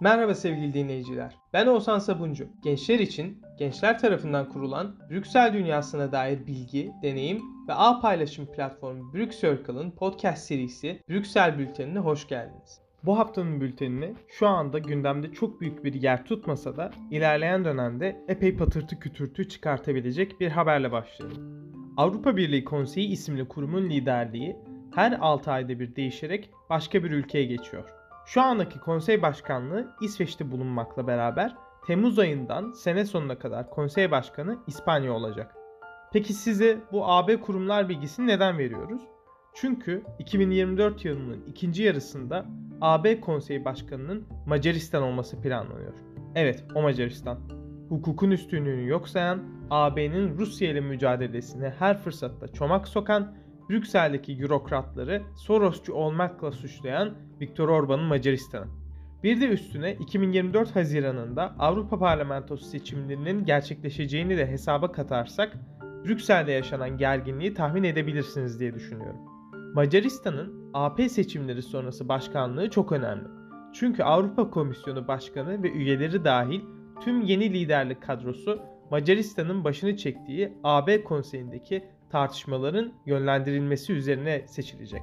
Merhaba sevgili dinleyiciler. Ben Oğuzhan Sabuncu. Gençler için gençler tarafından kurulan Brüksel dünyasına dair bilgi, deneyim ve ağ paylaşım platformu Brüksircle'ın podcast serisi Brüksel Bülteni'ne hoş geldiniz. Bu haftanın bültenini şu anda gündemde çok büyük bir yer tutmasa da ilerleyen dönemde epey patırtı kütürtü çıkartabilecek bir haberle başlayalım. Avrupa Birliği Konseyi isimli kurumun liderliği her 6 ayda bir değişerek başka bir ülkeye geçiyor. Şu andaki konsey başkanlığı İsveç'te bulunmakla beraber Temmuz ayından sene sonuna kadar konsey başkanı İspanya olacak. Peki size bu AB kurumlar bilgisini neden veriyoruz? Çünkü 2024 yılının ikinci yarısında AB konseyi başkanının Macaristan olması planlanıyor. Evet, o Macaristan. Hukukun üstünlüğünü yok sayan, AB'nin Rusya ile mücadelesine her fırsatta çomak sokan Brüksel'deki bürokratları Sorosçu olmakla suçlayan Viktor Orban'ın Macaristan'ı. Bir de üstüne 2024 Haziran'ında Avrupa Parlamentosu seçimlerinin gerçekleşeceğini de hesaba katarsak Brüksel'de yaşanan gerginliği tahmin edebilirsiniz diye düşünüyorum. Macaristan'ın AP seçimleri sonrası başkanlığı çok önemli. Çünkü Avrupa Komisyonu Başkanı ve üyeleri dahil tüm yeni liderlik kadrosu Macaristan'ın başını çektiği AB konseyindeki tartışmaların yönlendirilmesi üzerine seçilecek.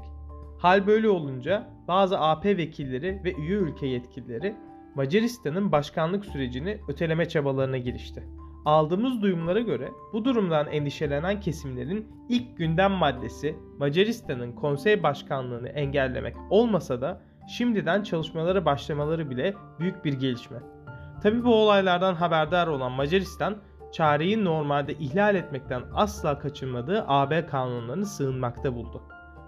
Hal böyle olunca bazı AP vekilleri ve üye ülke yetkilileri Macaristan'ın başkanlık sürecini öteleme çabalarına girişti. Aldığımız duyumlara göre bu durumdan endişelenen kesimlerin ilk gündem maddesi Macaristan'ın konsey başkanlığını engellemek olmasa da şimdiden çalışmalara başlamaları bile büyük bir gelişme. Tabi bu olaylardan haberdar olan Macaristan çareyi normalde ihlal etmekten asla kaçınmadığı AB kanunlarını sığınmakta buldu.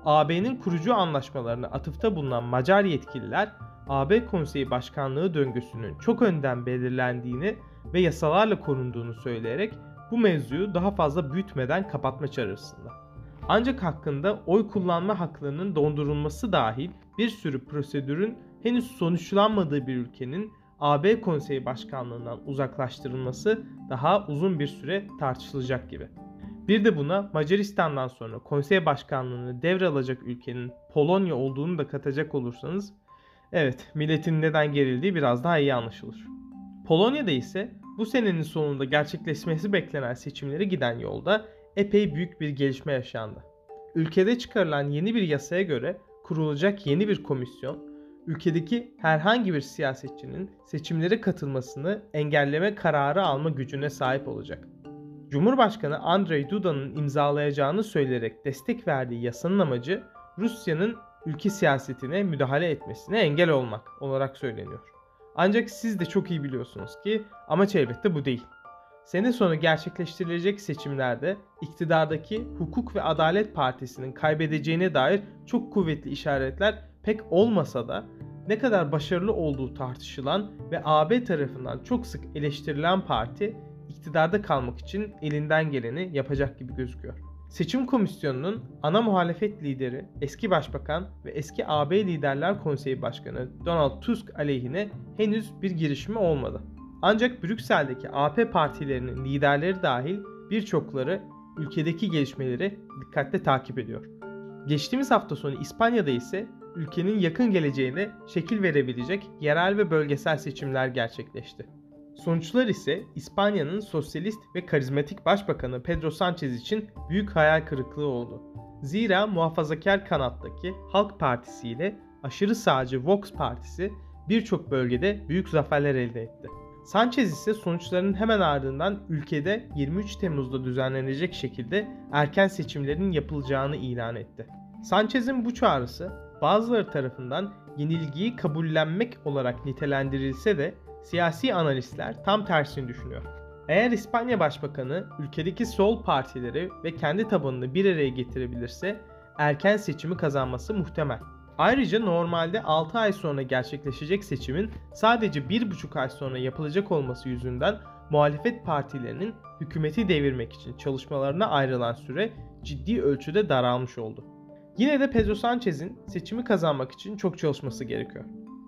AB'nin kurucu anlaşmalarına atıfta bulunan Macar yetkililer AB Konseyi Başkanlığı döngüsünün çok önden belirlendiğini ve yasalarla korunduğunu söyleyerek bu mevzuyu daha fazla büyütmeden kapatma çağrısında. Ancak hakkında oy kullanma haklarının dondurulması dahil bir sürü prosedürün henüz sonuçlanmadığı bir ülkenin AB Konseyi Başkanlığından uzaklaştırılması daha uzun bir süre tartışılacak gibi. Bir de buna Macaristan'dan sonra konsey başkanlığını devralacak ülkenin Polonya olduğunu da katacak olursanız evet milletin neden gerildiği biraz daha iyi anlaşılır. Polonya'da ise bu senenin sonunda gerçekleşmesi beklenen seçimleri giden yolda epey büyük bir gelişme yaşandı. Ülkede çıkarılan yeni bir yasaya göre kurulacak yeni bir komisyon ülkedeki herhangi bir siyasetçinin seçimlere katılmasını engelleme kararı alma gücüne sahip olacak. Cumhurbaşkanı Andrei Duda'nın imzalayacağını söyleyerek destek verdiği yasanın amacı Rusya'nın ülke siyasetine müdahale etmesine engel olmak olarak söyleniyor. Ancak siz de çok iyi biliyorsunuz ki amaç elbette bu değil. Sene sonu gerçekleştirilecek seçimlerde iktidardaki Hukuk ve Adalet Partisi'nin kaybedeceğine dair çok kuvvetli işaretler pek olmasa da ne kadar başarılı olduğu tartışılan ve AB tarafından çok sık eleştirilen parti iktidarda kalmak için elinden geleni yapacak gibi gözüküyor. Seçim komisyonunun ana muhalefet lideri, eski başbakan ve eski AB Liderler Konseyi Başkanı Donald Tusk aleyhine henüz bir girişimi olmadı. Ancak Brüksel'deki AP partilerinin liderleri dahil birçokları ülkedeki gelişmeleri dikkatle takip ediyor. Geçtiğimiz hafta sonu İspanya'da ise ülkenin yakın geleceğine şekil verebilecek yerel ve bölgesel seçimler gerçekleşti. Sonuçlar ise İspanya'nın sosyalist ve karizmatik başbakanı Pedro Sanchez için büyük hayal kırıklığı oldu. Zira muhafazakar kanattaki Halk Partisi ile aşırı sağcı Vox Partisi birçok bölgede büyük zaferler elde etti. Sanchez ise sonuçların hemen ardından ülkede 23 Temmuz'da düzenlenecek şekilde erken seçimlerin yapılacağını ilan etti. Sanchez'in bu çağrısı bazıları tarafından yenilgiyi kabullenmek olarak nitelendirilse de siyasi analistler tam tersini düşünüyor. Eğer İspanya Başbakanı ülkedeki sol partileri ve kendi tabanını bir araya getirebilirse erken seçimi kazanması muhtemel. Ayrıca normalde 6 ay sonra gerçekleşecek seçimin sadece 1,5 ay sonra yapılacak olması yüzünden muhalefet partilerinin hükümeti devirmek için çalışmalarına ayrılan süre ciddi ölçüde daralmış oldu. Yine de Pedro Sanchez'in seçimi kazanmak için çok çalışması gerekiyor.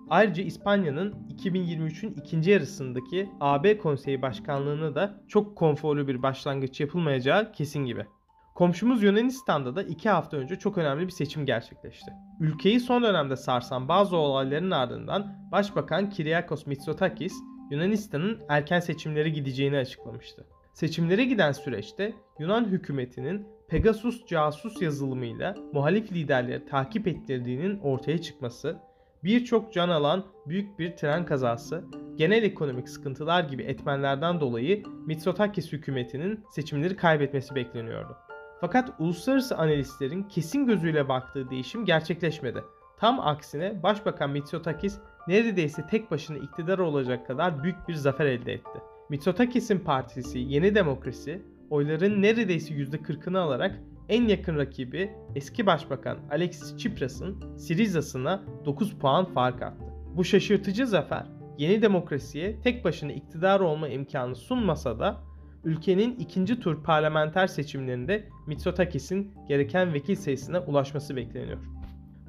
Ayrıca İspanya'nın 2023'ün ikinci yarısındaki AB Konseyi Başkanlığı'na da çok konforlu bir başlangıç yapılmayacağı kesin gibi. Komşumuz Yunanistan'da da iki hafta önce çok önemli bir seçim gerçekleşti. Ülkeyi son dönemde sarsan bazı olayların ardından Başbakan Kyriakos Mitsotakis Yunanistan'ın erken seçimlere gideceğini açıklamıştı. Seçimlere giden süreçte Yunan hükümetinin Pegasus casus yazılımıyla muhalif liderleri takip ettirdiğinin ortaya çıkması, birçok can alan büyük bir tren kazası, genel ekonomik sıkıntılar gibi etmenlerden dolayı Mitsotakis hükümetinin seçimleri kaybetmesi bekleniyordu. Fakat uluslararası analistlerin kesin gözüyle baktığı değişim gerçekleşmedi. Tam aksine Başbakan Mitsotakis neredeyse tek başına iktidar olacak kadar büyük bir zafer elde etti. Mitsotakis'in partisi Yeni Demokrasi oyların neredeyse %40'ını alarak en yakın rakibi eski başbakan Alexis Tsipras'ın Siriza'sına 9 puan fark attı. Bu şaşırtıcı zafer Yeni Demokrasi'ye tek başına iktidar olma imkanı sunmasa da ülkenin ikinci tur parlamenter seçimlerinde Mitsotakis'in gereken vekil sayısına ulaşması bekleniyor.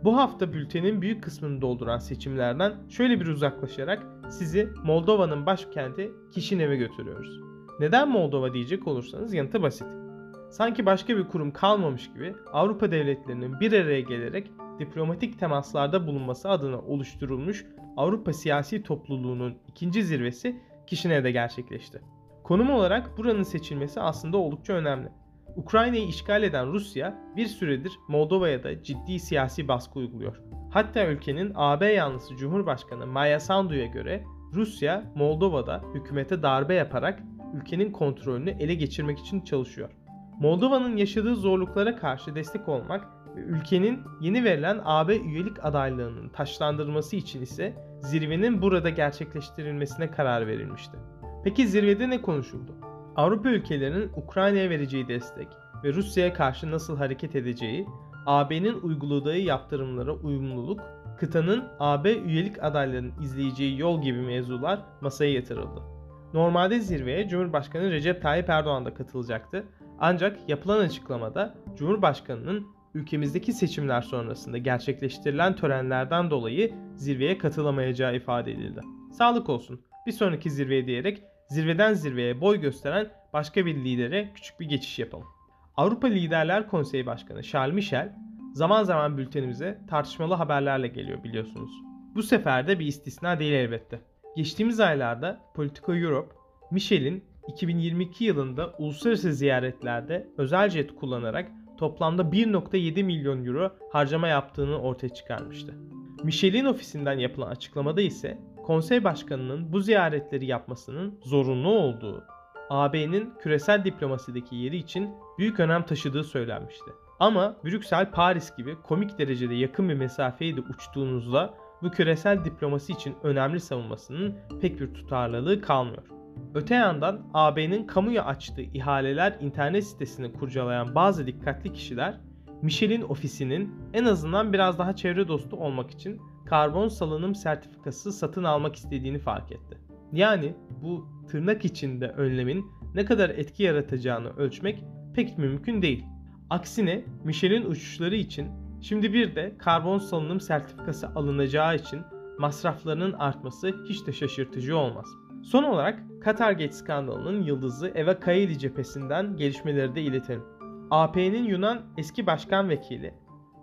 Bu hafta bültenin büyük kısmını dolduran seçimlerden şöyle bir uzaklaşarak sizi Moldova'nın başkenti Kişinev'e götürüyoruz. Neden Moldova diyecek olursanız yanıtı basit. Sanki başka bir kurum kalmamış gibi Avrupa devletlerinin bir araya gelerek diplomatik temaslarda bulunması adına oluşturulmuş Avrupa siyasi topluluğunun ikinci zirvesi Kişinev'de gerçekleşti. Konum olarak buranın seçilmesi aslında oldukça önemli. Ukrayna'yı işgal eden Rusya bir süredir Moldova'ya da ciddi siyasi baskı uyguluyor. Hatta ülkenin AB yanlısı Cumhurbaşkanı Maya Sandu'ya göre Rusya Moldova'da hükümete darbe yaparak ülkenin kontrolünü ele geçirmek için çalışıyor. Moldova'nın yaşadığı zorluklara karşı destek olmak ve ülkenin yeni verilen AB üyelik adaylığının taşlandırılması için ise zirvenin burada gerçekleştirilmesine karar verilmişti. Peki zirvede ne konuşuldu? Avrupa ülkelerinin Ukrayna'ya vereceği destek ve Rusya'ya karşı nasıl hareket edeceği, AB'nin uyguladığı yaptırımlara uyumluluk, kıtanın AB üyelik adaylarının izleyeceği yol gibi mevzular masaya yatırıldı. Normalde zirveye Cumhurbaşkanı Recep Tayyip Erdoğan da katılacaktı. Ancak yapılan açıklamada Cumhurbaşkanı'nın ülkemizdeki seçimler sonrasında gerçekleştirilen törenlerden dolayı zirveye katılamayacağı ifade edildi. Sağlık olsun. Bir sonraki zirveye diyerek zirveden zirveye boy gösteren başka bir lidere küçük bir geçiş yapalım. Avrupa Liderler Konseyi Başkanı Charles Michel zaman zaman bültenimize tartışmalı haberlerle geliyor biliyorsunuz. Bu sefer de bir istisna değil elbette. Geçtiğimiz aylarda Politico Europe, Michel'in 2022 yılında uluslararası ziyaretlerde özel jet kullanarak toplamda 1.7 milyon euro harcama yaptığını ortaya çıkarmıştı. Michel'in ofisinden yapılan açıklamada ise konsey başkanının bu ziyaretleri yapmasının zorunlu olduğu, AB'nin küresel diplomasideki yeri için büyük önem taşıdığı söylenmişti. Ama Brüksel Paris gibi komik derecede yakın bir mesafeyi de uçtuğunuzda bu küresel diplomasi için önemli savunmasının pek bir tutarlılığı kalmıyor. Öte yandan AB'nin kamuya açtığı ihaleler internet sitesini kurcalayan bazı dikkatli kişiler Michel'in ofisinin en azından biraz daha çevre dostu olmak için karbon salınım sertifikası satın almak istediğini fark etti. Yani bu tırnak içinde önlemin ne kadar etki yaratacağını ölçmek pek mümkün değil. Aksine Michel'in uçuşları için şimdi bir de karbon salınım sertifikası alınacağı için masraflarının artması hiç de şaşırtıcı olmaz. Son olarak Katargate skandalının yıldızı Eva Kaili cephesinden gelişmeleri de iletelim. AP'nin Yunan eski başkan vekili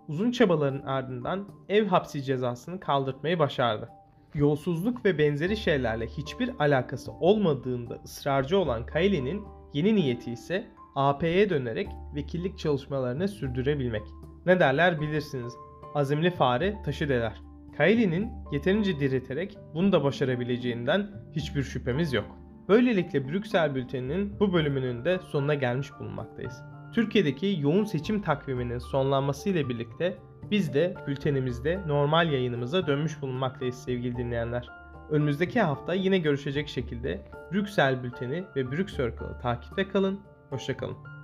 uzun çabaların ardından ev hapsi cezasını kaldırtmayı başardı. Yolsuzluk ve benzeri şeylerle hiçbir alakası olmadığında ısrarcı olan Kaili'nin yeni niyeti ise AP'ye dönerek vekillik çalışmalarını sürdürebilmek. Ne derler bilirsiniz. Azimli fare taşı deler. Kaili'nin yeterince direterek bunu da başarabileceğinden hiçbir şüphemiz yok. Böylelikle Brüksel Bülteni'nin bu bölümünün de sonuna gelmiş bulunmaktayız. Türkiye'deki yoğun seçim takviminin sonlanmasıyla birlikte biz de bültenimizde normal yayınımıza dönmüş bulunmaktayız sevgili dinleyenler. Önümüzdeki hafta yine görüşecek şekilde Brüksel Bülteni ve Brüksel takipte kalın. Hoşçakalın.